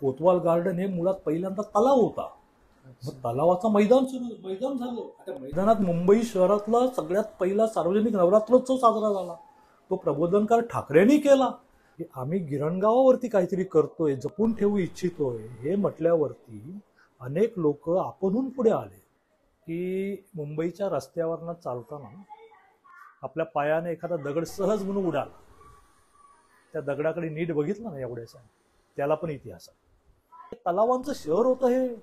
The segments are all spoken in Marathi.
कोतवाल गार्डन हे मुळात पहिल्यांदा तलाव होता. मग तलावाचं मैदान सुरू मैदान झालं. आता मैदानात मुंबई शहरातला सगळ्यात पहिला सार्वजनिक नवरात्रोत्सव साजरा झाला. तो प्रबोधनकार ठाकरेंनी केला. की आम्ही गिरणगावावरती काहीतरी करतोय जपून ठेवू इच्छितोय हे म्हटल्यावरती अनेक लोक आपणहून पुढे आले. की मुंबईच्या रस्त्यावरनं चालताना आपल्या पायाने एखादा दगड सहज म्हणून उडाला. त्या दगडाकडे नीट बघितलं ना एवढ्याचा त्याला पण इतिहास आहे. तलावांचं शहर होतं हे.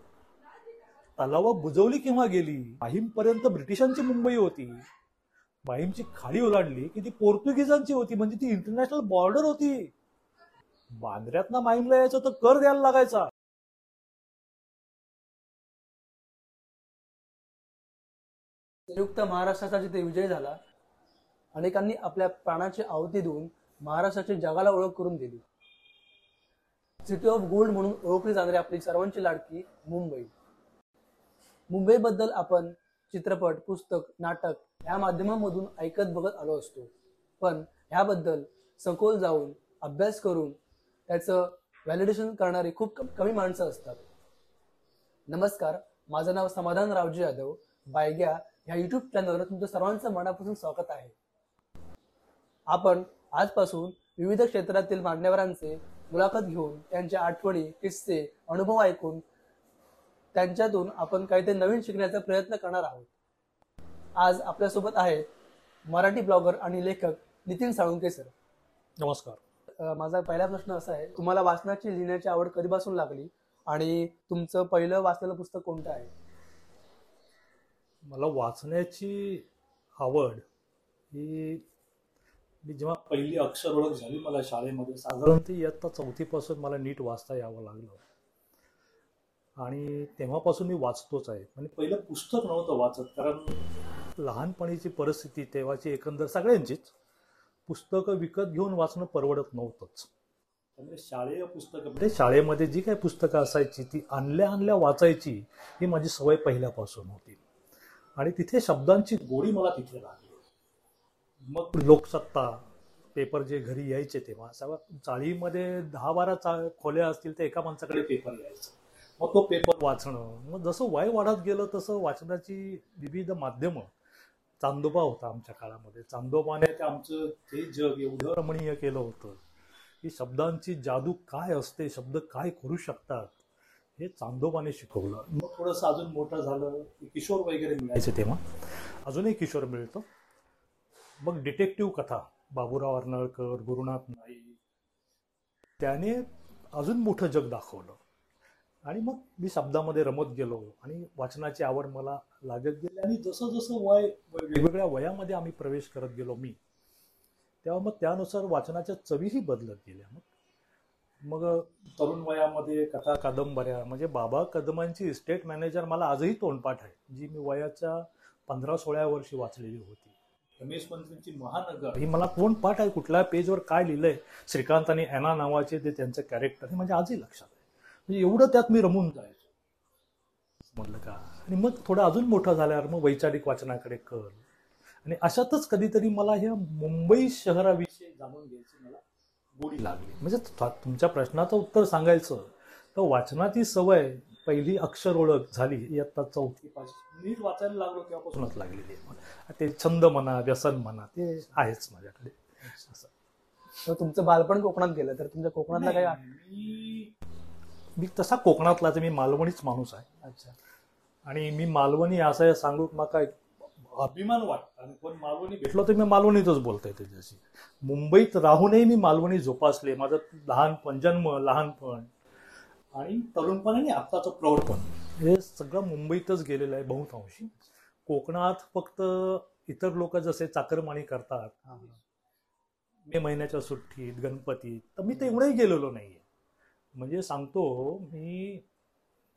तलाव बुजवली केव्हा गेली? माहीमपर्यंत ब्रिटिशांची मुंबई होती. माहीमची खाडी ओलांडली की ती पोर्तुगीजांची होती म्हणजे ती इंटरनॅशनल बॉर्डर होती. बांद्र्यातनं माहीमला यायचं तर कर द्यायला लागायचा. संयुक्त महाराष्ट्राचा जिथे विजय झाला अनेकांनी आपल्या प्राणाची आहुती देऊन महाराष्ट्राची जगाला ओळख करून दिली. सिटी ऑफ गोल्ड म्हणून ओळखली जाणारी आपली सर्वांची लाडकी मुंबई. मुंबईबद्दल आपण चित्रपट पुस्तक नाटक या माध्यमांमधून ऐकत बघत आलो असतो. पण ह्याबद्दल सखोल जाऊन अभ्यास करून त्याचं व्हॅलिडेशन करणारी खूप कमी माणसं असतात. नमस्कार माझं नाव समाधान रावजी यादव बायग्या ह्या युट्यूब चॅनलवर तुमचं सर्वांचं मनापासून स्वागत आहे. आपण आजपासून विविध क्षेत्रातील मान्यवरांचे मुलाखत घेऊन त्यांच्या आठवणी किस्से अनुभव ऐकून त्यांच्यातून आपण काहीतरी नवीन शिकण्याचा प्रयत्न करणार आहोत. आज आपल्यासोबत आहे मराठी ब्लॉगर आणि लेखक नितीन साळुंके सर नमस्कार. माझा पहिला प्रश्न असा आहे तुम्हाला वाचनाची लिहिण्याची आवड कधीपासून लागली आणि तुमचं पहिलं वाचलेलं पुस्तक कोणतं आहे? मला वाचण्याची आवड ही मी जेव्हा पहिली अक्षर ओळख झाली मला शाळेमध्ये साधारण ती इयत्ता चौथीपासून मला नीट वाचता यावं लागलं. आणि तेव्हापासून मी वाचतोच आहे. म्हणजे पहिलं पुस्तक नव्हतं वाचत कारण लहानपणीची परिस्थिती तेव्हाची एकंदर सगळ्यांचीच. पुस्तकं विकत घेऊन वाचणं परवडत नव्हतंच. त्यामुळे शाळेय पुस्तकं म्हणजे शाळेमध्ये जी काही पुस्तकं असायची ती आणल्या आणल्या वाचायची ही माझी सवय पहिल्यापासून होती. आणि तिथे शब्दांची गोडी मला तिथे लागली. मग लोकसत्ता पेपर जे घरी यायचे तेव्हा सगळं चाळीमध्ये दहा बारा चा खोल्या असतील तर एका माणसाकडे पेपर यायचं मग तो पेपर वाचणं. मग जसं वय वाढत गेलं तसं वाचनाची विविध माध्यमं. चांदोबा होता आमच्या काळामध्ये. चांदोबाने ते आमचं ते जग एवढं रमणीय केलं होतं की शब्दांची जादू काय असते शब्द काय करू शकतात हे चांदोबाने शिकवलं. मग थोडंसं अजून मोठं झालं की किशोर वगैरे मिळायचे तेव्हा. अजूनही किशोर मिळतो. मग डिटेक्टिव्ह कथा बाबूराव अर्नाळकर गुरुनाथ नाईक. त्याने अजून मोठं जग दाखवलं. आणि मग मी शब्दामध्ये रमत गेलो आणि वाचनाची आवड मला लागत गेली. आणि जसं जसं वय वेगवेगळ्या वयामध्ये आम्ही प्रवेश करत गेलो मी तेव्हा मग त्यानुसार वाचनाच्या चवीही बदलत गेल्या. मग मग तरुण वयामध्ये कथा कादंबऱ्या म्हणजे बाबा कदमांची इस्टेट मॅनेजर मला आजही तोंडपाठ आहे जी मी वयाच्या पंधरा सोळा वर्षी वाचलेली होती. रमेश पंतची महानगर. ही मला तोंडपाठ आहे? कुठल्या पेजवर काय लिहिलंय? श्रीकांत आणि अॅना नावाचे ते त्यांचं कॅरेक्टर हे म्हणजे आजही लक्षात आहे. म्हणजे एवढं त्यात मी रमून जायचो. म्हटलं का? आणि मग थोडं अजून मोठं झाल्यावर मग वैचारिक वाचनाकडे कर आणि अशातच कधीतरी मला ह्या मुंबई शहराविषयी जाणून घ्यायची मला गोडी लागली. म्हणजे तुमच्या प्रश्नाचं उत्तर सांगायचं तर वाचनाची सवय पहिली अक्षर ओळख झाली इयत्ता चौथी पाचवी. नीट वाचायला लागलो तेव्हापासूनच लागलेली आहे. ते छंद म्हणा व्यसन म्हणा ते आहेच माझ्याकडे. असं. तर तुमचं बालपण कोकणात गेलं तर तुमच्या कोकणातला काही आठ- मी मी तसा कोकणातला मी मालवणीच माणूस आहे. अच्छा. आणि मी मालवणी असं सांगू मला एक अभिमान वाटतं. आणि कोण मालवणी भेटलो तर मी मालवणीतच बोलतोय त्याच्याशी. मुंबईत राहूनही मी मालवणी जोपासले. माझं लहानपण जन्म लहानपण आणि तरुणपण आणि आत्ताचं प्रौढपण हे सगळं मुंबईतच गेलेलं आहे बहुतांशी. कोकणात फक्त इतर लोक जसे चाकरमानी करतात. मे महिन्याच्या सुट्टीत गणपतीत तर मी तेवढंही गेलेलो नाहीये. म्हणजे सांगतो मी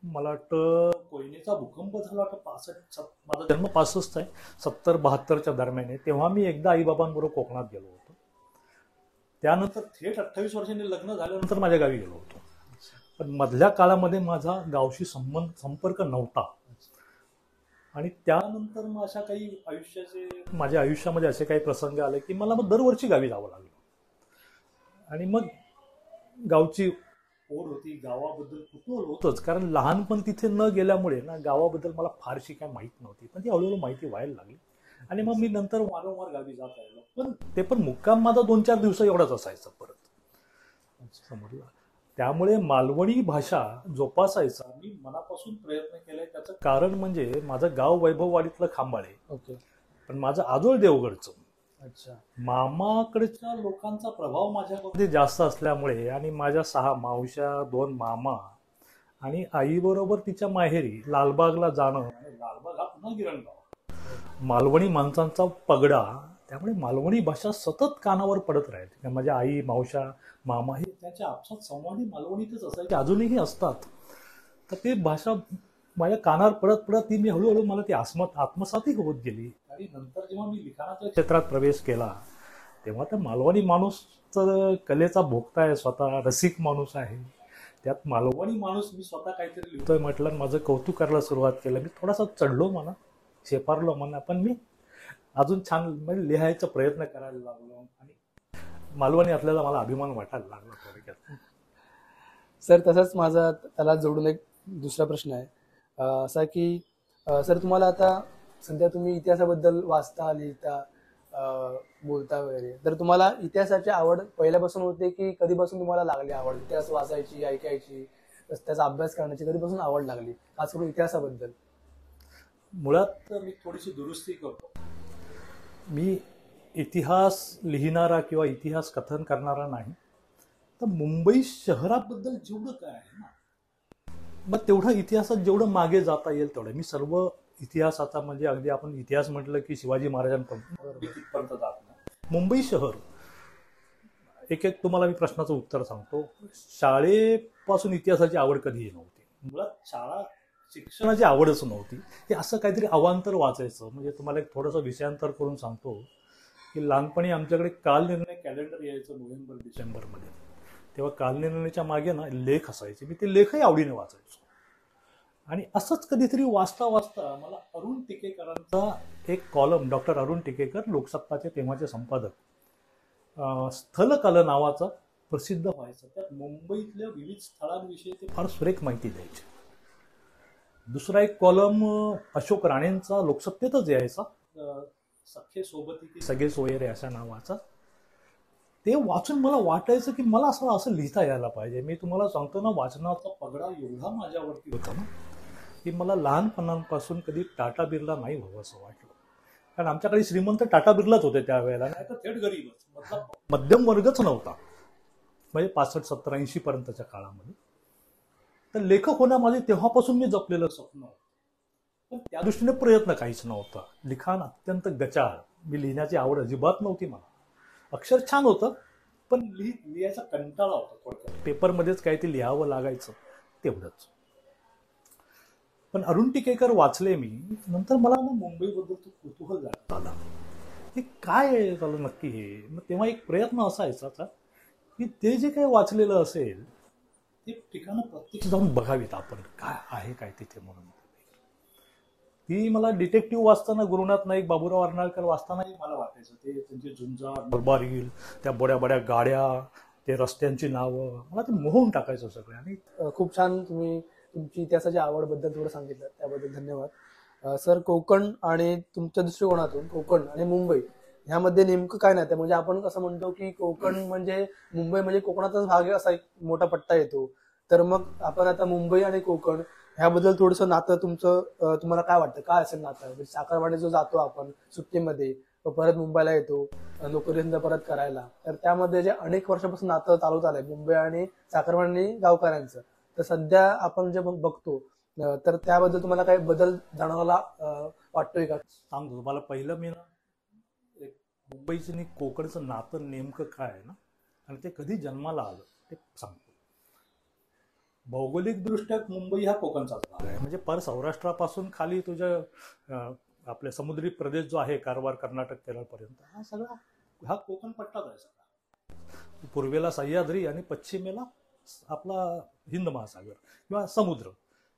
मला वाटतं कोयनेचा भूकंप झाला वाटतं पासष्ट सत- माझा जन्म पासष्ट आहे सत्तर बहात्तरच्या दरम्यान आहे. तेव्हा मी एकदा आईबाबांबरोबर कोकणात गेलो होतो. त्यानंतर थेट अठ्ठावीस वर्षांनी लग्न झाल्यानंतर माझ्या गावी गेलो होतो. पण मधल्या काळामध्ये माझा गावशी संबंध संपर्क नव्हता. आणि त्यानंतर मग अशा काही आयुष्याचे माझ्या आयुष्यामध्ये असे काही प्रसंग आले की मला मग दरवर्षी गावी जावं लागलं. आणि मग गावची ओढ होती गावाबद्दल कुतूहल होतच. कारण लहानपण तिथे न गेल्यामुळे ना गावाबद्दल मला फारशी काय माहीत नव्हती. पण ती हळूहळू माहिती व्हायला लागली. आणि मग मी नंतर वारंवार गावी जात राहिलो. पण ते पण मुक्काम माझा दोन चार दिवस एवढाच असायचा परत. समजलं त्यामुळे मालवणी भाषा जोपासायचा मी मनापासून प्रयत्न केलाय. त्याचं कारण म्हणजे माझं गाव वैभववाडीतलं खांबाळे. ओके. पण माझं आजोळ देवगडचं. अच्छा. मामाकडच्या लोकांचा प्रभाव माझ्यामध्ये जास्त असल्यामुळे आणि माझ्या सहा मावश्या दोन मामा आणि आईबरोबर तिच्या माहेरी लालबागला जाणं लालबाग हा पुन्हा गिरणगाव. मालवणी माणसांचा पगडा त्यामुळे मालवणी भाषा सतत कानावर पडत राहील. माझ्या आई मावशा मामा हे त्याच्या आपसात संवादी मालवणीतच असायचे. अजूनही असतात. तर ते भाषा माझ्या कानावर पडत पडत ती मी हळूहळू मला ती आत्मसात आत्मसातही होत गेली. आणि नंतर जेव्हा मी लिखाणाच्या क्षेत्रात प्रवेश केला तेव्हा तर मालवणी माणूस तर कलेचा भोगता आहे स्वतः रसिक माणूस आहे. त्यात मालवणी माणूस मी स्वतः काहीतरी लिहितोय म्हटलं माझं कौतुक करायला सुरुवात केलं. मी थोडासा चढलो म्हणा शेपारलो म्हणा पण मी अजून छान म्हणजे लिहायचा प्रयत्न करायला लागलो. आणि मालवणी असल्याचा मला अभिमान वाटायला लागला थोडक्यात. सर तसंच माझा त्याला जोडून एक दुसरा प्रश्न आहे. असा की सर तुम्हाला आता सध्या तुम्ही इतिहासाबद्दल वाचता लिहिता बोलता वगैरे. तर तुम्हाला इतिहासाची आवड पहिल्यापासून होते की कधीपासून तुम्हाला लागली आवड? इतिहास वाचायची ऐकायची त्याचा अभ्यास करण्याची कधीपासून आवड लागली? खास करून इतिहासाबद्दल. मुळात तर मी थोडीशी दुरुस्ती करतो. मी इतिहास लिहिणारा किंवा इतिहास कथन करणारा नाही तर मुंबई शहराबद्दल जेवढं काय आहे ना मग तेवढं इतिहासात जेवढं मागे जाता येईल तेवढं. मी सर्व इतिहासाचा म्हणजे अगदी आपण इतिहास म्हटलं की शिवाजी महाराजांपर्यंत जात नाही मुंबई शहर एक एक तुम्हाला मी प्रश्नाचं उत्तर सांगतो. शाळेपासून इतिहासाची आवड कधीही नव्हती मुळात शाळा शिक्षणाची आवडच नव्हती. हे असं काहीतरी अवांतर वाचायचं. म्हणजे तुम्हाला एक थोडंसं विषयांतर करून सांगतो की लहानपणी आमच्याकडे कालनिर्णय कॅलेंडर यायचं नोव्हेंबर डिसेंबरमध्ये. तेव्हा कालनिर्णयाच्या मागे ना लेख असायचे. मी ते लेखही आवडीने वाचायचो. आणि असंच कधीतरी वाचता वाचता मला अरुण टिकेकरांचा एक कॉलम डॉक्टर अरुण टिकेकर लोकसत्ताचे तेव्हाचे संपादक स्थलकला नावाचा प्रसिद्ध व्हायचा. त्यात मुंबईतल्या विविध स्थळांविषयी ते फार सुरेख माहिती द्यायचे. दुसरा एक कॉलम अशोक राणेंचा लोकसत्तेतच यायचा अं, सख्खे सोबती की सगळे सोयरे अशा नावाचा ते वाचून मला वाटायचं की मला असं असं लिहिता यायला पाहिजे. मी तुम्हाला सांगतो ना वाचनाचा पगडा एवढा माझ्यावरती होता ना की मला लहानपणापासून कधी टाटा बिर्ला नाही व्हावं असं वाटलं. कारण आमच्याकडे श्रीमंत टाटा बिर्लाच होते त्यावेळेला. नाही तर थेट गरीबच. मतलब मध्यम वर्गच नव्हता. म्हणजे पासष्ट सत्तर ऐंशी पर्यंतच्या काळामध्ये. तर लेखक होणं माझे तेव्हापासून मी जपलेलं स्वप्न होतं. पण त्या दृष्टीने प्रयत्न काहीच नव्हता. लिखाण अत्यंत गचाळ. मी लिहिण्याची आवड अजिबात नव्हती मला. अक्षर छान होतं पण लिहि लिहायचा कंटाळा होता थोडक्यात. पेपरमध्येच काही ते लिहावं लागायचं तेवढंच. पण अरुण टिकेकर वाचले मी नंतर मला ना मुंबईबद्दल तो कुतूहल जाणवत आला. हे काय आहे? झालं नक्की हे? मग तेव्हा एक प्रयत्न असायचा की ते जे काही वाचलेलं असेल ते ठिकाणं प्रत्यक्ष जाऊन बघावीत आपण. काय आहे काय तिथे म्हणून. ती मला डिटेक्टिव्ह वाचताना गुरुनाथ नाईक बाबूराव अर्नाळकर वाचतानाही मला वाटायचं ते त्यांचे झुंजार दरबारील त्या बड्या बड्या गाड्या ते रस्त्यांची नावं मला ते मोहून टाकायचं सगळं. आणि खूप छान तुम्ही तुमची इतिहासाच्या आवडबद्दल थोडं सांगितलं त्याबद्दल धन्यवाद. सर कोकण आणि तुमच्या दृष्टिकोनातून कोकण आणि मुंबई ह्यामध्ये नेमकं काय नाही. म्हणजे आपण कसं म्हणतो की कोकण म्हणजे मुंबई म्हणजे कोकणाचाच भाग असा एक मोठा पट्टा येतो. तर मग आपण आता मुंबई आणि कोकण ह्याबद्दल थोडंसं नातं तुमचं तुम्हाला काय वाटतं? काय असेल नातं? म्हणजे साखरवाडी जो जातो आपण सुट्टीमध्ये परत मुंबईला येतो अ, परत करायला. तर त्यामध्ये जे अनेक वर्षापासून नातं चालू आलंय मुंबई आणि साखरवाडी गावकऱ्यांचं. तर सध्या आपण जे बघतो तर त्याबद्दल तुम्हाला काही बदल जाणवायला वाटतोय का? सांगतो. तुम्हाला पहिलं मी ना मुंबईचं आणि कोकणचं नातं नेमकं काय आहे ना? आणि ते कधी जन्माला आलं ते सांगतो. भौगोलिकदृष्ट्या मुंबई हा कोकणचाच भाग आहे. म्हणजे पर सौराष्ट्रापासून खाली तुझ्या आपल्या आपले समुद्री प्रदेश जो आहे कारवार कर्नाटक केरळपर्यंत हा सगळा हा कोकण पट्टाच आहे सगळा. पूर्वेला सह्याद्री आणि पश्चिमेला आपला हिंद महासागर किंवा समुद्र.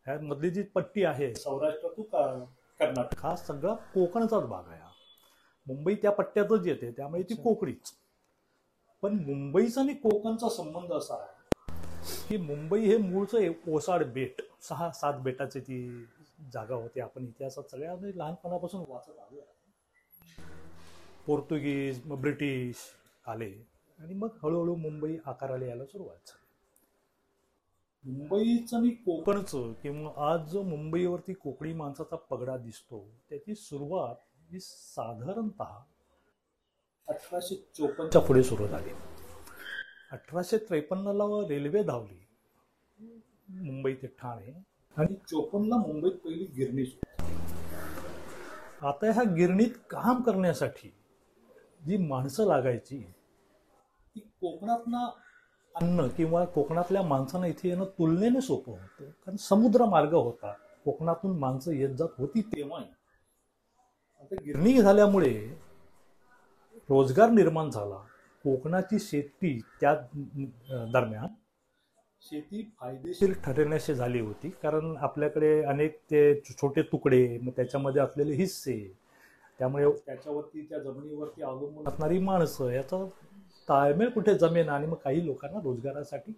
ह्या मधली जी पट्टी आहे सौराष्ट्र टू कर्नाटक हा सगळा कोकणचाच भाग आहे. मुंबई त्या पट्ट्यातच येते त्यामुळे ती. कोकणीच पण मुंबईचा आणि कोकणचा संबंध असा आहे की मुंबई हे मूळचं एक ओसाड बेट सहा सात बेटाची ती जागा होती आपण इतिहासात सगळ्या म्हणजे लहानपणापासून वाचत आलो. पोर्तुगीज मग ब्रिटिश आले आणि मग हळूहळू मुंबई आकाराला यायला सुरुवात झाली मुंबईचं मी कोकणचं किंवा आज जो मुंबईवरती कोकणी माणसाचा पगडा दिसतो त्याची सुरुवात ही साधारणत अठराशे चोपन्नच्या पुढे सुरू झाली अठराशे त्रेपन्नला रेल्वे धावली. मुंबई ते ठाणे आणि चोपन्नला मुंबईत पहिली गिरणी. आता ह्या गिरणीत काम करण्यासाठी जी माणसं लागायची ती कोकणातनं अन्न किंवा कोकणातल्या माणसांना इथे येणं तुलनेने सोपं होतं. कारण समुद्र मार्ग होता. कोकणातून माणसं येत जात होती तेव्हाही. आता गिरणी झाल्यामुळे रोजगार निर्माण झाला. कोकणाची शेती त्या दरम्यान शेती फायदेशीर ठरण्याशी झाली होती. कारण आपल्याकडे अनेक ते छोटे तुकडे मग त्याच्यामध्ये असलेले हिस्से त्यामुळे त्याच्यावरती त्या जमिनीवरती अवलंबून असणारी माणसं याचा ताळमेळ कुठे जमेन आणि मग काही लोकांना रोजगारासाठी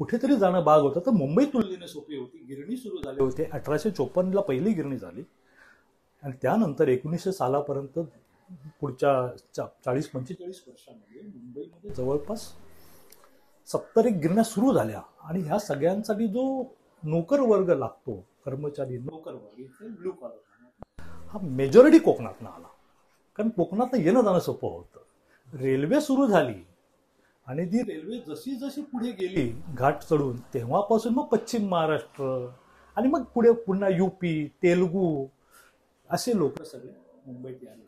कुठेतरी जाणं भाग होतं. तर मुंबई तुलनेने सोपी होती. गिरणी सुरू झाली होती. अठराशे चोपन्नला पहिली गिरणी झाली. आणि त्यानंतर एकोणीसशे सालापर्यंत पुढच्या चा- चाळीस पंचेचाळीस वर्षामध्ये मुंबईमध्ये जवळपास सत्तर एक गिरण्या सुरू झाल्या. आणि ह्या सगळ्यांसाठी जो नोकर वर्ग लागतो कर्मचारी नोकर वर्ग ब्लू कॉलर हा मेजॉरिटी कोकणातनं आला. कारण कोकणातनं येणं जाणं सोपं होतं. रेल्वे सुरू झाली. आणि ती रेल्वे जशी जशी पुढे गेली घाट चढून तेव्हापासून मग पश्चिम महाराष्ट्र आणि मग पुढे पुन्हा युपी तेलुगू असे लोक सगळे मुंबईत आले.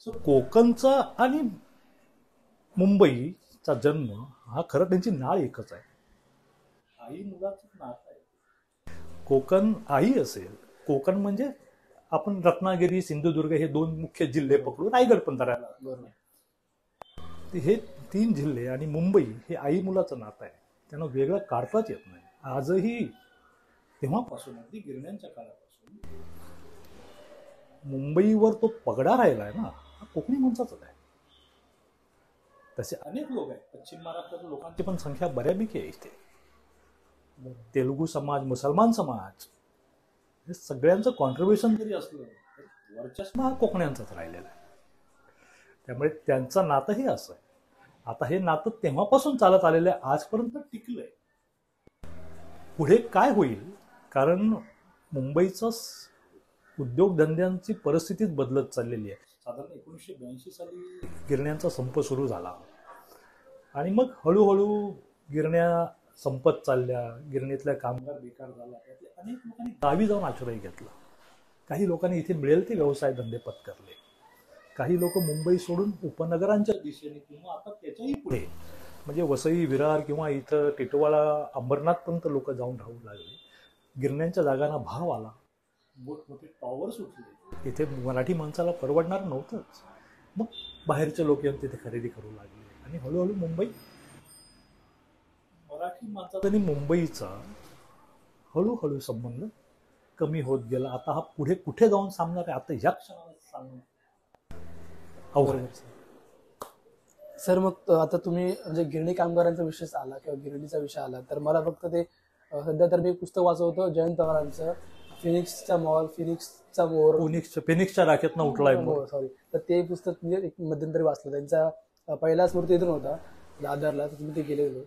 सो कोकणचा आणि मुंबईचा जन्म हा खरं त्यांची नाळ एकच आहे. आई मुलाचं नातं आहे. कोकण आई असेल कोकण म्हणजे आपण रत्नागिरी सिंधुदुर्ग हे दोन मुख्य जिल्हे पकडून रायगड पण धरायला हे तीन जिल्हे आणि मुंबई हे आई मुलाचं नातं आहे. त्यांना वेगळं काढताच येत नाही. आजही तेव्हापासून अगदी गिरण्यांच्या काळापासून मुंबईवर तो पगडा राहिला आहे ना हा कोकणी माणसाचाच आहे. तसे अनेक लोक आहेत. पश्चिम महाराष्ट्रातील लोकांची पण संख्या बऱ्यापैकी आहे इथे. तेलुगू समाज मुसलमान समाज हे सगळ्यांचं कॉन्ट्रीब्युशन जरी असलं तर वर्चस्व हा कोकण्यांचाच राहिलेला आहे. त्यामुळे त्यांचं नातंही असं आहे. आता हे नातं तेव्हापासून चालत आलेलं आहे आजपर्यंत टिकलं आहे पुढे काय होईल? कारण मुंबईचं स- उद्योगधंद्यांची परिस्थितीच बदलत चाललेली आहे. साधारण एकोणीसशे ब्याऐंशी साली गिरण्यांचा संप सुरू झाला. आणि मग हळूहळू गिरण्या संपत चालल्या. गिरणीतल्या कामगार बेकार झाला. त्यातले अनेक लोकांनी गावी जाऊन आश्रय घेतला. काही लोकांनी इथे मिळेल ते व्यवसाय धंदे पत्करले. काही लोक मुंबई सोडून उपनगरांच्या दिशेने किंवा आता त्याच्याही पुढे. म्हणजे वसई विरार किंवा इथं टिटवाळा अंबरनाथपर्यंत लोक जाऊन राहू लागले. गिरण्यांच्या जागांना भाव आला. मोठमोठे टॉवर सुटले इथे मराठी माणसाला परवडणार नव्हतंच. मग बाहेरचे लोक येऊन तिथे खरेदी करू लागले. आणि हळूहळू मुंबई मराठी माणसाचा आणि मुंबईचा हळूहळू संबंध कमी होत गेला. आता हा पुढे कुठे जाऊन सामणार आहे आता या क्षणाला सांगणं अवघड आहे. सर मग आता तुम्ही म्हणजे गिरणी कामगारांचा विषय आला किंवा गिरणीचा विषय आला तर मला फक्त ते सध्या तर मी पुस्तक वाचत होतं जयंत पवारांचं. फिनिक्सचा मॉल फिनिक्सचा मोर फिनिक्स फिनिक्सच्या राखेतनं उठलाय मोर. सॉरी तर ते पुस्तक म्हणजे एक मध्यंतरी वाचलं. त्यांचा पहिला स्मृती इथून होता दादरला तर तुम्ही ते गेलेलो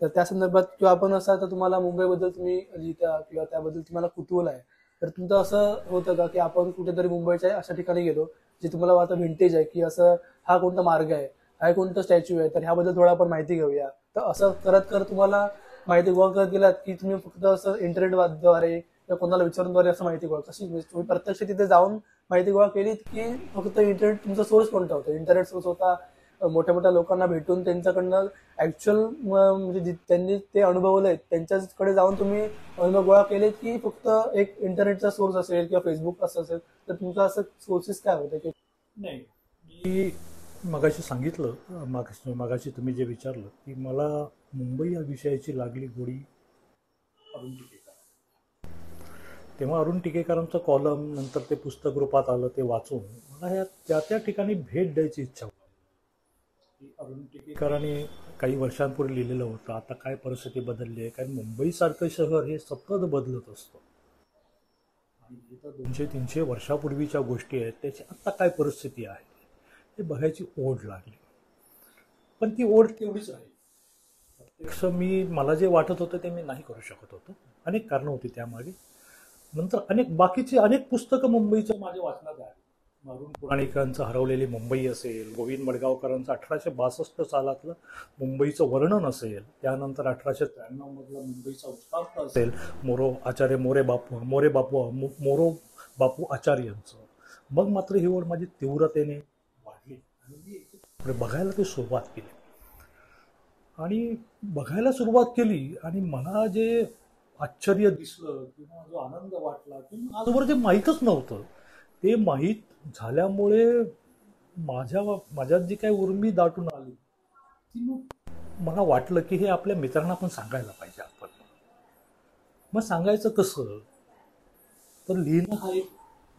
तर त्या संदर्भात किंवा आपण असं आता तुम्हाला मुंबईबद्दल तुम्ही लिहिता किंवा त्याबद्दल तुम्हाला कुतूहल आहे. तर तुमचं असं होतं का की आपण कुठेतरी मुंबईच्या अशा ठिकाणी गेलो जे तुम्हाला आता व्हिंटेज आहे की असं हा कोणता मार्ग आहे हा कोणता स्टॅच्यू आहे तर ह्याबद्दल थोडं आपण माहिती घेऊया. तर असं करत करत तुम्हाला माहिती गोळा करत गेलात की तुम्ही फक्त असं इंटरनेटद्वारे किंवा कोणाला विचारूनद्वारे असं माहिती गोळा कशी? म्हणजे तुम्ही प्रत्यक्ष तिथे जाऊन माहिती गोळा केलीत की फक्त इंटरनेट तुमचा सोर्स कोणता होता इंटरनेट सोर्स होता. मोठ्या मोठ्या लोकांना भेटून त्यांच्याकडनं ऍक्च्युअल म्हणजे त्यांनी ते अनुभवले त्यांच्याकडे जाऊन तुम्ही अनुभव गोळा केले की फक्त एक इंटरनेटचा सोर्स असेल किंवा फेसबुक असं असेल तर तुमचा असं सोर्सेस काय होते? की नाही. मी मगाशी सांगितलं मागाशी मगाशी तुम्ही जे विचारलं की मला मुंबई या विषयाची लागली गोडी अरुण तेव्हा अरुण टिकेकरांचं कॉलम नंतर ते पुस्तक रूपात आलं ते वाचून. मला ह्या त्या त्या ठिकाणी भेट द्यायची इच्छा होती. अरुण टिकेकरांनी काही वर्षांपूर्वी लिहिलेलं होतं आता काय परिस्थिती बदलली आहे? कारण मुंबईसारखं शहर हे सतत बदलत असतं. आणि इथं दोनशे तीनशे वर्षापूर्वीच्या गोष्टी आहेत त्याची आत्ता काय परिस्थिती आहे? हे बघायची ओढ लागली. पण ती ओढ तेवढीच आहे. प्रत्यक्ष मी मला जे वाटत होतं ते मी नाही करू शकत होतो. अनेक कारणं होती त्यामागे. नंतर अनेक बाकीची अनेक पुस्तकं मुंबईच्या माझ्या वाचनात आहेत. मारून पुराणिकांचं हरवलेली मुंबई असेल गोविंद मडगावकरांचं अठराशे बासष्ट सालातलं मुंबईचं वर्णन असेल त्यानंतर अठराशे त्र्याण्णवमधलं मुंबईचा वृत्तांत असेल मोरो आचार्य मोरे बापू मोरे बापू मो- मोरो बापू आचार्यांचं. मग मात्र ही ओढ माझी तीव्रतेने वाढली. आणि मी बघायला ती सुरुवात केली. आणि बघायला सुरुवात केली आणि मला जे आश्चर्य दिसलं किंवा जो आनंद वाटला किंवा आजवर जे माहीतच नव्हतं ते माहीत झाल्यामुळे माझ्या माझ्यात जी काही उर्मी दाटून आली ती मग मला वाटलं की हे आपल्या मित्रांना पण सांगायला पाहिजे आपण. मग सांगायचं कसं? तर लिहिणं हा एक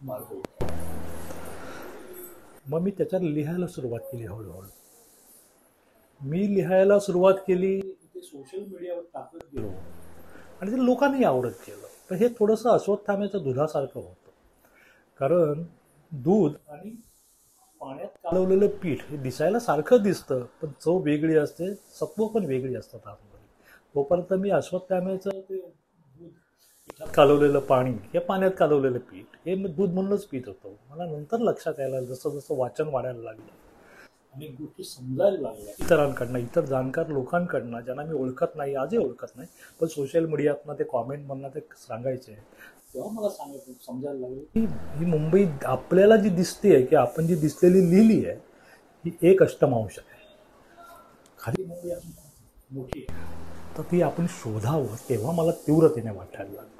मार्ग होता. मग मी त्याच्यात लिहायला सुरुवात केली हळूहळू. मी लिहायला सुरुवात केली ते सोशल मीडियावर टाकत गेलो. आणि ते लोकांनी आवडत केलं. तर हे थोडंसं अश्वत्थाम्याच्या दुधासारखं होतं. कारण दूध आणि पाण्यात कालवलेलं पीठ हे दिसायला सारखं दिसतं पण चव वेगळी असते सत्व पण वेगळी असतात आतमध्ये. तोपर्यंत मी अश्वत्थाम्याचं ते दूध पिठात कालवलेलं पाणी हे पाण्यात कालवलेलं पीठ हे मी दूध म्हणूनच पित होतो. मला नंतर लक्षात यायला जसं जसं वाचन वाढायला लागलं. अनेक गोष्टी समजायला लागल्या. इतरांकडनं इतर जाणकार लोकांकडनं ज्यांना मी ओळखत नाही आजही ओळखत नाही पण सोशल मीडियातनं ते कॉमेंटमधनं ते सांगायचे. तेव्हा मला सांगायचं समजायला लागलं की ही मुंबई आपल्याला जी दिसते की आपण जी दिसलेली लिहिली आहे ही एक अष्टमांश आहे. खाली मुंबई मोठी आहे. तर ती आपण शोधावं तेव्हा मला तीव्रतेने वाटायला लागलं.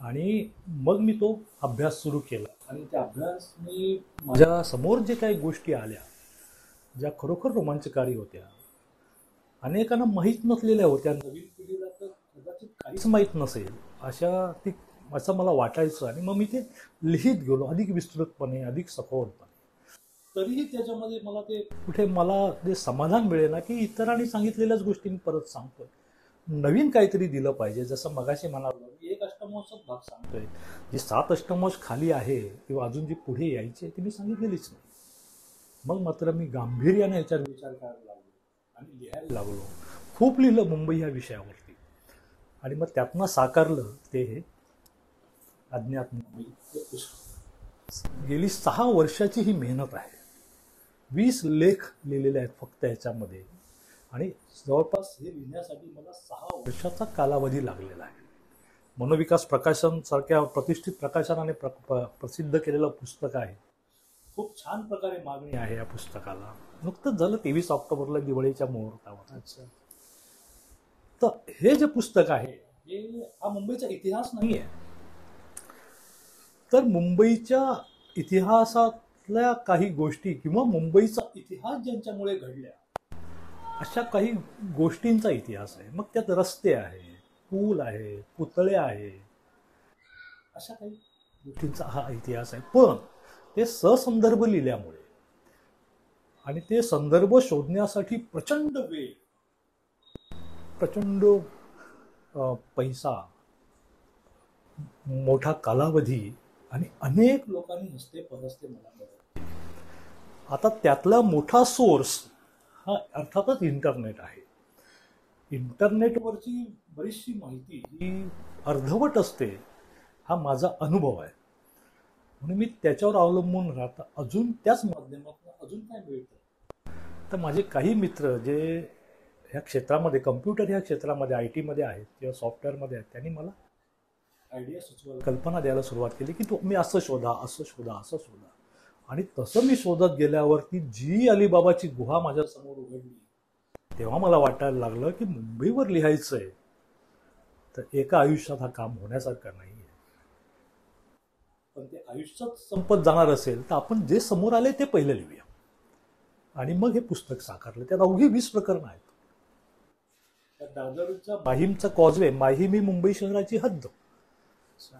आणि मग मी तो अभ्यास सुरू केला. आणि त्या अभ्यास मी माझ्यासमोर जे काही गोष्टी आल्या ज्या खरोखर रोमांचकारी होत्या अनेकांना माहीत नसलेल्या होत्या. नवीन पिढीला तर कदाचित काहीच माहीत नसेल. अशा ती असं मला वाटायचं आणि मग मी ते लिहित गेलो अधिक विस्तृतपणे अधिक सखोलपणे. तरीही त्याच्यामध्ये मला ते कुठे मला ते समाधान मिळेल ना की इतरांनी सांगितलेल्याच गोष्टी मी परत सांगतोय. नवीन काहीतरी दिलं पाहिजे. जसं मगाशी म्हणालो मी एक अष्टमांशात भाग सांगतोय. जी सात अष्टमांश खाली आहे किंवा अजून जी पुढे यायची आहे ती मी सांगितलेलीच नाही. मग मात्र मी गांभीर्याने याच्यावर विचार करायला लागलो आणि लिहायला लागलो. खूप लिहिलं मुंबई या विषयावरती. आणि मग त्यातनं साकारलं ते हे अज्ञात मुंबई. गेली सहा वर्षाची ही मेहनत आहे. वीस लेख लिहिलेले आहेत फक्त याच्यामध्ये. आणि जवळपास हे लिहिण्यासाठी मला सहा वर्षाचा कालावधी लागलेला आहे. मनोविकास प्रकाशन सारख्या प्रतिष्ठित प्रकाशनाने प्र प- प्रसिद्ध केलेलं पुस्तक आहे. खूप छान प्रकारे मागणी आहे या पुस्तकाला. नुकतंच झालं तेवीस ऑक्टोबरला दिवाळीच्या मुहूर्तावर. अच्छा. तर हे जे पुस्तक आहे हे हा मुंबईचा इतिहास नाही आहे. तर मुंबईच्या इतिहासातल्या काही गोष्टी किंवा मुंबईचा इतिहास ज्यांच्यामुळे घडल्या अशा काही गोष्टींचा इतिहास आहे. मग त्यात रस्ते आहे पूल आहे पुतळे आहे अशा काही गोष्टींचा हा इतिहास आहे. पण ते ससंदर्भ लिहिल्यामुळे. आणि ते संदर्भ शोधण्यासाठी प्रचंड वेळ प्रचंड पैसा मोठा कालावधी आणि अनेक लोकांनी हस्ते परसते मला आता त्यातला मोठा सोर्स हा अर्थातच इंटरनेट आहे. इंटरनेटवरची बरीचशी माहिती ही अर्धवट असते हा माझा अनुभव आहे. म्हणून मी त्याच्यावर अवलंबून राहता. अजून त्याच माध्यमातून अजून काय मिळतं? तर माझे काही मित्र जे ह्या क्षेत्रामध्ये कम्प्युटर ह्या क्षेत्रामध्ये आय टीमध्ये आहेत किंवा सॉफ्टवेअरमध्ये आहेत त्यांनी मला आयडिया सुचवायला कल्पना द्यायला सुरुवात केली की तुम्ही असं शोधा असं शोधा असं शोधा. आणि तसं मी शोधत गेल्यावरती जी अलीबाबाची गुहा माझ्यासमोर उघडली तेव्हा मला वाटायला लागलं की मुंबईवर लिहायचं आहे तर एका आयुष्यात हा काम होण्यासारखा नाही. पण ते आयुष्यात संपत जाणार असेल तर आपण जे समोर आले ते पहिलं लिहूया. आणि मग हे पुस्तक साकारलं. त्यात अवघी वीस प्रकरणं आहेत. त्या दादरच्या माहीमचा कॉजवे माहीम ही मुंबई शहराची हद्द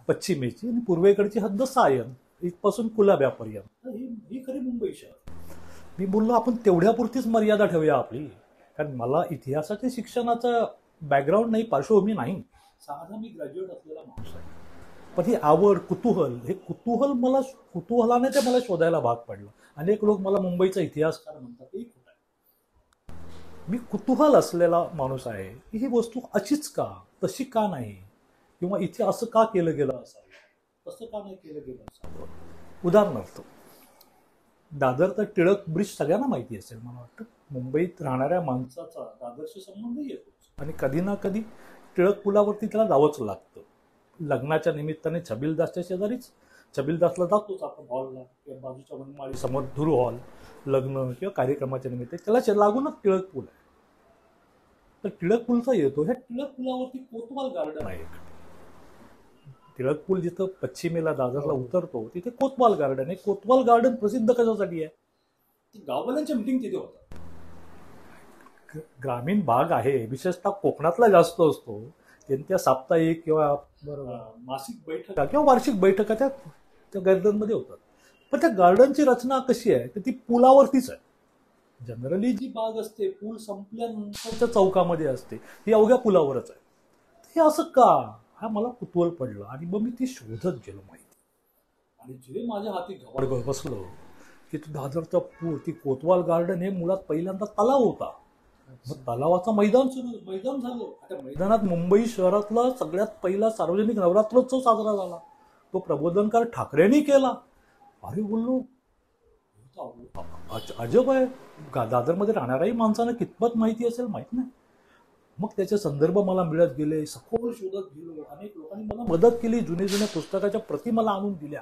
पश्चिमेची आणि पूर्वेकडची हद्द सायन इथपासून कुलाब्यापर्यंत. ही खरी मुंबई शहर. मी बोललो आपण तेवढ्यापुरतीच मर्यादा ठेवूया आपली. कारण मला इतिहासाच्या शिक्षणाचा बॅकग्राऊंड नाही पार्श्वभूमी नाही. साधा मी ग्रॅज्युएट असलेला माणूस आहे. पण ही आवड कुतूहल हे कुतूहल मला कुतूहलाने ते मला शोधायला भाग पडलं. अनेक लोक मला मुंबईचा इतिहासकार म्हणतात ते आहे? मी कुतूहल असलेला माणूस आहे. की ही वस्तू अशीच का? तशी का नाही? किंवा इथे असं का केलं गेलं असावं? तसं का नाही केलं गेलं असावं? उदाहरणार्थ दादर तर टिळक ब्रिज सगळ्यांना माहिती असेल मला वाटतं. मुंबईत राहणाऱ्या माणसाचा दादरशी संबंध येतो आणि कधी ना कधी टिळक पुलावरती त्याला जावंच लागतं. लग्नाच्या निमित्ताने छबिलदासच्या शेजारीच. छबिलदासला जातोच आपण हॉलला किंवा बाजूच्या वनमाळी समोर धुरू हॉल लग्न किंवा कार्यक्रमाच्या निमित्त. त्याला लागूनच टिळक पूल आहे. तर टिळक पूलचा येतो. ह्या टिळक पुलावरती कोतवाल गार्डन आहे टिळक पूल जिथं पश्चिमेला दादरला उतरतो तिथे कोतवाल गार्डन आहे. कोतवाल गार्डन प्रसिद्ध कशासाठी आहे? गाववाल्यांच्या मिटिंग तिथे होतात ग्रामीण भाग आहे. विशेषतः कोकणातला जास्त असतो. त्यांच्या साप्ताहिक किंवा मासिक बैठका. किंवा वार्षिक बैठका त्या त्या गार्डनमध्ये होतात. पण त्या गार्डनची रचना कशी आहे तर ती पुलावरतीच आहे. जनरली जी बाग असते पूल संपल्यानंतरच्या चौकामध्ये असते ही अवघ्या पुलावरच आहे. हे असं का? हा मला कुतूहल पडलं आणि मग मी ती शोधत गेलो माहिती. आणि जे माझ्या हाती घवड बसलं की तो दादरचा पूल ती कोतवाल गार्डन हे मुळात पहिल्यांदा तलाव होता. मग तलावाचं मैदान सुरू मैदान झालं. आता मैदानात मुंबई शहरातला सगळ्यात पहिला सार्वजनिक नवरात्रोत्सव साजरा झाला. तो प्रबोधनकार ठाकरेंनी केला. अरे बोललो अजब आहे. गा- दादरमध्ये राहणाऱ्याही माणसांना कितपत माहिती असेल माहीत नाही. मग त्याचे संदर्भ मला मिळत गेले सखोल शोधत गेलो. अनेक लोकांनी मला मदत केली जुने जुन्या पुस्तकाच्या प्रती मला आणून दिल्या.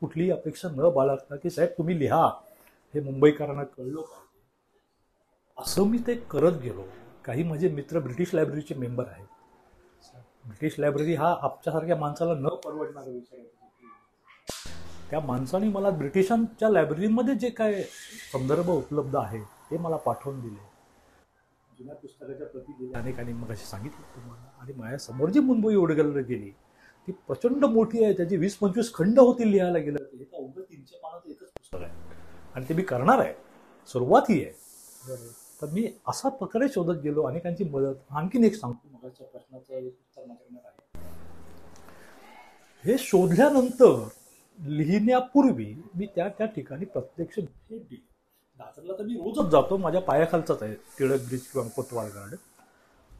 कुठलीही अपेक्षा न बाळगता की साहेब तुम्ही लिहा. हे मुंबईकरांना कळलं पाहिजे. असं मी ते करत गेलो. काही माझे मित्र ब्रिटिश लायब्ररीचे मेंबर आहेत. ब्रिटिश लायब्ररी हा आमच्यासारख्या माणसाला न परवडणारा विषय आहे. त्या माणसाने मला ब्रिटिशांच्या लायब्ररीमध्ये जे काय संदर्भ उपलब्ध आहे ते मला पाठवून दिले. जुन्या पुस्तकाच्या प्रती दिल्या अनेकांनी मग अशी सांगितलं तुम्हाला. आणि माझ्यासमोर जी मुंबई उडगल गेली ती प्रचंड मोठी आहे. त्याची वीस पंचवीस खंड होतील लिहायला गेलं. हे तर अवघं तीनशे पानाचं एकच पुस्तक आहे. आणि ते मी करणार आहे. सुरुवात ही आहे. बरोबर तर मी असा प्रकारे शोधत गेलो अनेकांची मदत. आणखीन एक सांगतो. हे शोधल्यानंतर लिहिण्यापूर्वी मी त्या त्या ठिकाणी प्रत्यक्ष भेट दिली दादरला तर मी रोजच जातो माझ्या पायाखालचाच आहे टिळक ब्रिज किंवा कोतवाल गार्डन.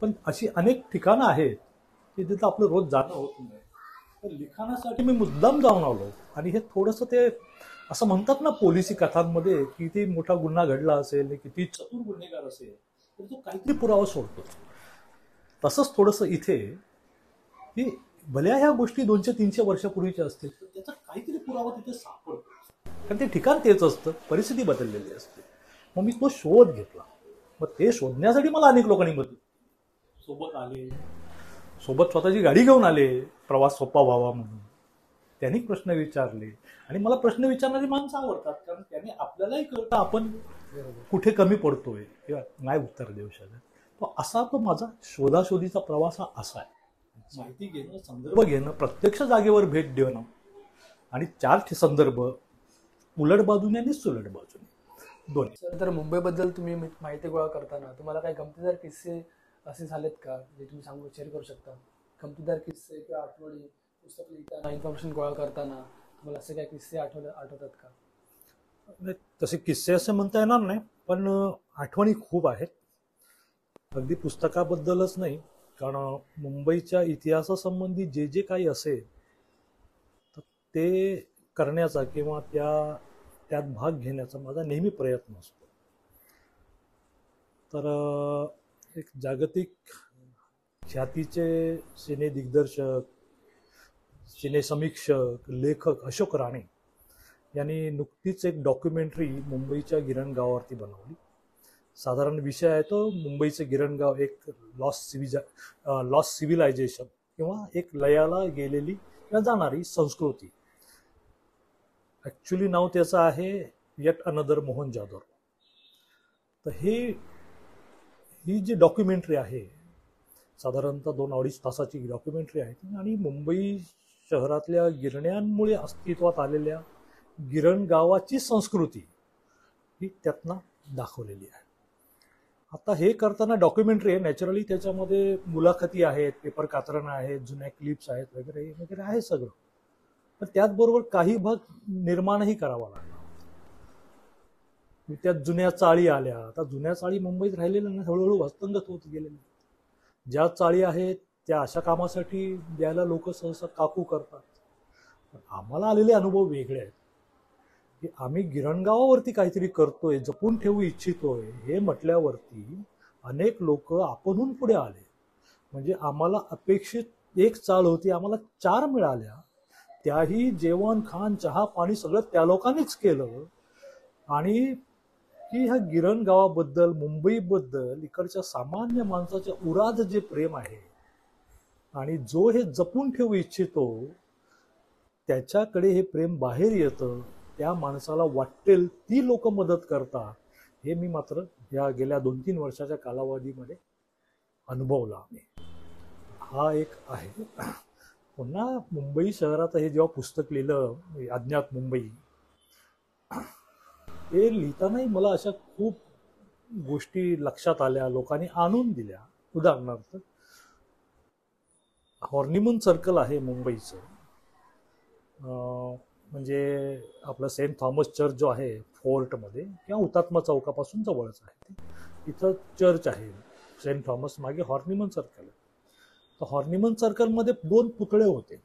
पण अशी अनेक ठिकाणं आहेत की तिथं आपलं रोज जाणं होत नाही. तर लिखाणासाठी मी मुद्दाम जाऊन आलो आणि हे थोडंसं ते असं म्हणतात ना पोलिसी कथांमध्ये किती मोठा गुन्हा घडला असेल किती चतुर गुन्हेगार असेल तर तो काहीतरी पुरावा सोडतो. तसंच थोडंसं इथे की भल्या ह्या गोष्टी दोनशे तीनशे वर्षापूर्वीच्या असतील तर त्याचा काहीतरी पुरावा तिथे सापडतो. कारण ते ठिकाण तेच असतं परिस्थिती बदललेली असते. मग मी तो शोध घेतला. मग ते शोधण्यासाठी मला अनेक लोकांनी मदत सोबत आले. सोबत स्वतःची गाडी घेऊन आले प्रवास सोपा व्हावा म्हणून. त्यांनी प्रश्न विचारले. आणि मला प्रश्न विचारणारी माणसं आवडतात कारण त्याने आपल्यालाही कळतं आपण कुठे कमी पडतोय. किंवा नाही उत्तर देऊ शकत. तो असा तो माझा शोधाशोधीचा प्रवास हा असा आहे. माहिती घेणं संदर्भ घेणं प्रत्यक्ष जागेवर भेट देणं. आणि चार संदर्भ उलट बाजूने आणि सुलट बाजूने. दोन्ही. तर मुंबईबद्दल तुम्ही मा- माहिती गोळा करताना तुम्हाला काही गमतीदार किस्से असे झालेत का जे तुम्ही सांगू शेअर करू शकता? गमतीदार किस्से किंवा आठवणी पुस्तक लिहिताना इन्फॉर्मेशन गोळा करताना तुम्हाला असे काही किस्से आठवले आठवतात का? नाही, तसे किस्से असे म्हणता येणार नाही पण आठवणी खूप आहेत. अगदी पुस्तकाबद्दलच नाही कारण मुंबईच्या इतिहासासंबंधी जे जे काही असेल तर ते करण्याचा किंवा त्या त्यात भाग घेण्याचा माझा नेहमी प्रयत्न असतो. तर एक जागतिक ख्यातीचे सिने दिग्दर्शक सिनेसमीक्षक लेखक अशोक राणे यांनी नुकतीच एक डॉक्युमेंटरी मुंबईच्या गिरणगावावरती बनवली. साधारण विषय आहे तो मुंबईचं गिरणगाव एक लॉस सिव्हिजा लॉस सिव्हिलायझेशन किंवा एक लयाला गेलेली किंवा जाणारी संस्कृती. ॲक्च्युली नाव त्याचं आहे येट अनदर मोहन जाधव. तर हे ही जी डॉक्युमेंटरी आहे साधारणतः दोन अडीच तासाची डॉक्युमेंटरी आहे आणि मुंबई शहरातल्या गिरण्यांमुळे अस्तित्वात आलेल्या गिरण गावाची संस्कृती ही त्यातनं दाखवलेली आहे. आता हे करताना डॉक्युमेंटरी आहे. नॅचरली त्याच्यामध्ये मुलाखती आहेत पेपर कात्रणं आहेत जुन्या क्लिप्स आहेत वगैरे वगैरे आहे सगळं. पण त्याचबरोबर काही भाग निर्माणही करावा लागला त्यात जुन्या चाळी आल्या. आता जुन्या चाळी मुंबईत राहिलेल्या ना हळूहळू हस्तंगत होत गेलेल्या. ज्या चाळी आहेत त्या अशा कामासाठी द्यायला लोक सहसा काकू करतात. पण आम्हाला आलेले अनुभव वेगळे आहेत. की आम्ही गिरणगावावरती काहीतरी करतोय जपून ठेवू इच्छितोय हे म्हटल्यावरती अनेक लोक आपणहून पुढे आले. म्हणजे आम्हाला अपेक्षित एक चाळ होती आम्हाला चार मिळाल्या. त्याही जेवण खाण चहा पाणी सगळं त्या लोकांनीच केलं. आणि की ह्या गिरण गावाबद्दल मुंबईबद्दल इकडच्या सामान्य माणसाच्या उराद जे प्रेम आहे आणि जो हे जपून ठेवू इच्छितो त्याच्याकडे हे प्रेम बाहेर येतं त्या माणसाला वाटेल ती लोक मदत करतात हे मी मात्र या गेल्या दोन तीन वर्षाच्या कालावधीमध्ये अनुभवला आम्ही हा एक आहे. पुन्हा मुंबई शहरात हे जेव्हा पुस्तक लिहिलं अज्ञात मुंबई हे लिहितानाही मला अशा खूप गोष्टी लक्षात आल्या लोकांनी आणून दिल्या. उदाहरणार्थ हॉर्निमून सर्कल आहे मुंबईचं. म्हणजे आपलं सेंट थॉमस चर्च जो आहे फोर्टमध्ये किंवा हुतात्मा चौकापासून जवळच आहे ते. इथं चर्च आहे सेंट थॉमस मागे हॉर्निमन सर्कल आहे. तर हॉर्निमन सर्कलमध्ये दोन पुतळे होते.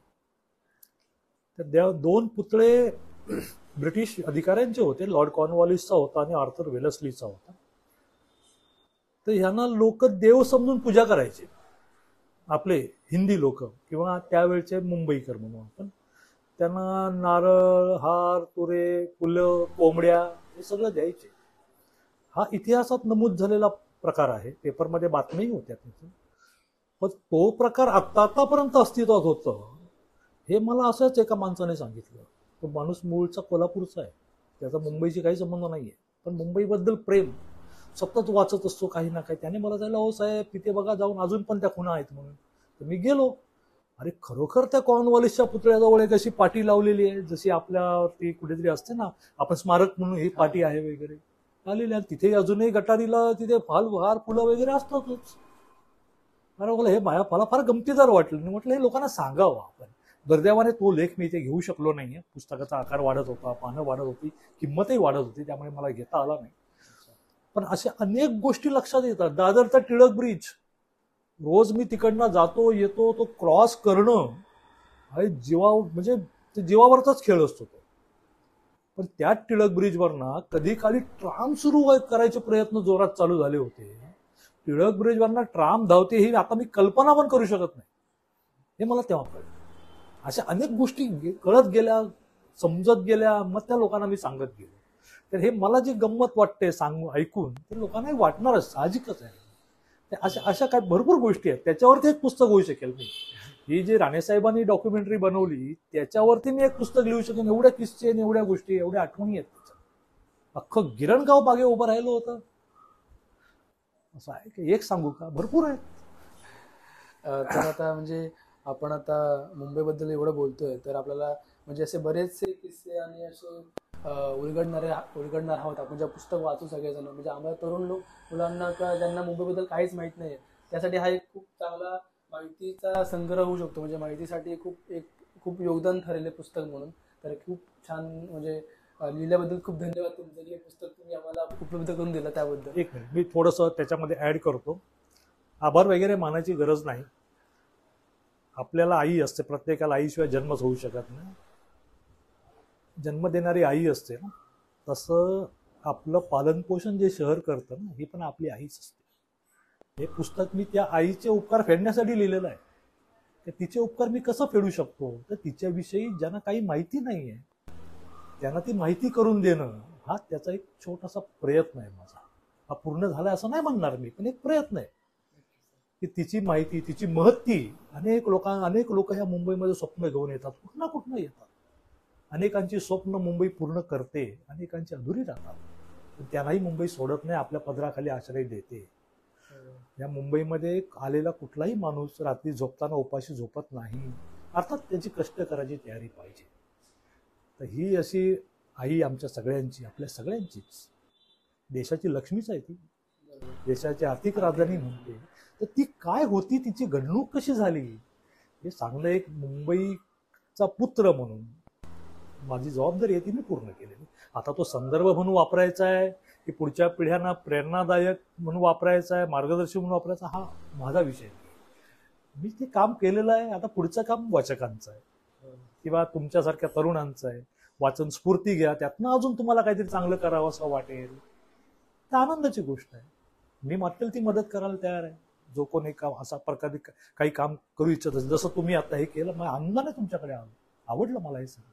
तर त्या दोन पुतळे ब्रिटिश अधिकाऱ्यांचे होते लॉर्ड कॉर्नवॉलिसचा होता आणि आर्थर वेलसलीचा होता. तर ह्यांना लोक देव समजून पूजा करायचे. आपले हिंदी लोक किंवा त्यावेळचे मुंबईकर म्हणून आपण त्यांना नारळ हार तुरे फुलं कोंबड्या हे सगळं द्यायचे. हा इतिहासात नमूद झालेला प्रकार आहे. पेपरमध्ये बातम्याही होत्या त्याची पण तो प्रकार आत्ता आतापर्यंत अस्तित्वात होतं हे मला असंच एका माणसाने सांगितलं. तो माणूस मूळचा कोल्हापूरचा आहे. त्याचा मुंबईशी काही संबंध नाही आहे पण मुंबईबद्दल प्रेम सतत वाचत असतो काही ना काही. त्याने मला जायला हो साहेब तिथे बघा जाऊन अजून पण त्या खुणा आहेत म्हणून. तर मी गेलो. अरे खरोखर त्या कॉर्नवॉलिसच्या पुतळ्याजवळ एक अशी पाटी लावलेली आहे जशी आपल्या ती कुठेतरी असते ना आपण स्मारक म्हणून ही पाटी आहे वगैरे. आलेली आहे तिथे अजूनही गटारीला तिथे फाल हार फुलं वगैरे असतातच. अरे मला हे माया मला फार गमतीदार वाटलं. मी म्हटलं हे लोकांना सांगावं आपण. दुर्दैवाने तो लेख मी इथे घेऊ शकलो नाहीये. पुस्तकाचा आकार वाढत होता पानं वाढत होती किंमतही वाढत होती त्यामुळे मला घेता आला नाही. पण अशा अनेक गोष्टी लक्षात येतात. दादरचा टिळक ब्रिज. रोज मी तिकडनं जातो येतो तो क्रॉस करणं हा जीवा म्हणजे ते जीवावरचाच खेळ असतो तो. पण त्या टिळक ब्रिजवर ना कधी काळी ट्राम सुरू करायचे प्रयत्न जोरात चालू झाले होते. टिळक ब्रिजवरना ट्राम धावते ही आता मी कल्पना पण करू शकत नाही. हे मला तेव्हा कळलं. अशा अनेक गोष्टी कळत गेल्या समजत गेल्या मग त्या लोकांना मी सांगत गेलो. तर हे मला जी गंमत वाटते सांग ऐकून ते लोकांनाही वाटणारच साहजिकच आहे. अशा अशा काय भरपूर गोष्टी आहेत. त्याच्यावरती एक पुस्तक होऊ शकेल मी. ही जी राणेसाहेबांनी डॉक्युमेंटरी बनवली त्याच्यावरती मी एक पुस्तक लिहू शकेन. एवढ्या किस्से आणि एवढ्या गोष्टी एवढ्या आठवणी आहेत त्याच्यात अख्खं गिरणगाव बागे उभं राहिलो होतं. असं आहे की एक सांगू का? भरपूर आहेत. तर आता म्हणजे आपण आता मुंबईबद्दल एवढं बोलतोय तर आपल्याला म्हणजे असे बरेचसे किस्से आणि असे उलगडणाऱ्या उलगडणार आहोत आपण जेव्हा पुस्तक वाचू सगळेजण. म्हणजे आम्हाला तरुण लोक मुलांना का ज्यांना मुंबईबद्दल काहीच माहीत नाही त्यासाठी हा एक खूप चांगला माहितीचा संग्रह होऊ शकतो. म्हणजे माहितीसाठी खूप एक खूप योगदान ठरेल पुस्तक म्हणून. तर खूप छान म्हणजे लिहिल्याबद्दल खूप धन्यवाद तुमचं. हे पुस्तक तुम्ही आम्हाला उपलब्ध करून दिलं त्याबद्दल. एक मिनिट मी थोडंसं त्याच्यामध्ये ऍड करतो. आभार वगैरे मानायची गरज नाही. आपल्याला आई असते प्रत्येकाला आईशिवाय जन्मच होऊ शकत नाही. जन्म देणारी आई असते ना तसं आपलं पालनपोषण जे शहर करतं ना ही पण आपली आईच असते. हे पुस्तक मी त्या आईचे उपकार फेडण्यासाठी लिहिलेलं आहे. तर तिचे उपकार मी कसं फेडू शकतो? तर तिच्याविषयी ज्यांना काही माहिती नाही आहे त्यांना ती माहिती करून देणं हा त्याचा एक छोटासा प्रयत्न आहे माझा. हा पूर्ण झाला असं नाही म्हणणार मी पण एक प्रयत्न आहे. की तिची माहिती तिची महत्ती अनेक लोकां अनेक लोक ह्या मुंबईमध्ये स्वप्न घेऊन येतात कुठं ना कुठनं येतात. अनेकांची स्वप्न मुंबई पूर्ण करते अनेकांची अधुरी राहतात. पण त्यांनाही मुंबई सोडत नाही आपल्या पदराखाली आश्रय देते. या मुंबईमध्ये आलेला कुठलाही माणूस रात्री झोपताना उपाशी झोपत नाही. अर्थात त्याची कष्ट करायची तयारी पाहिजे. तर ही अशी आई आमच्या सगळ्यांची आपल्या सगळ्यांचीच. देशाची लक्ष्मीच आहे ती. देशाची आर्थिक राजधानी म्हणते. तर ती काय होती तिची घडणूक कशी झाली? हे सांगणं एक मुंबईचा पुत्र म्हणून माझी जबाबदारी आहे ती मी पूर्ण केलेली. आता तो संदर्भ म्हणून वापरायचा आहे की पुढच्या पिढ्यांना प्रेरणादायक म्हणून वापरायचा आहे मार्गदर्शक म्हणून वापरायचा हा माझा विषय मी ते काम केलेलं आहे आता पुढचं काम वाचकांचं आहे. किंवा तुमच्यासारख्या तरुणांचं आहे. वाचन स्फूर्ती घ्या त्यातनं अजून तुम्हाला काहीतरी चांगलं करावं असं वाटेल. तर आनंदाची गोष्ट आहे. मी मात्र ती मदत करायला तयार आहे. जो कोणी काम असा प्रकारे काही काम करू इच्छित असेल जसं तुम्ही आता हे केलं मग आनंदाने तुमच्याकडे आलो. आवडलं मला हे सगळं.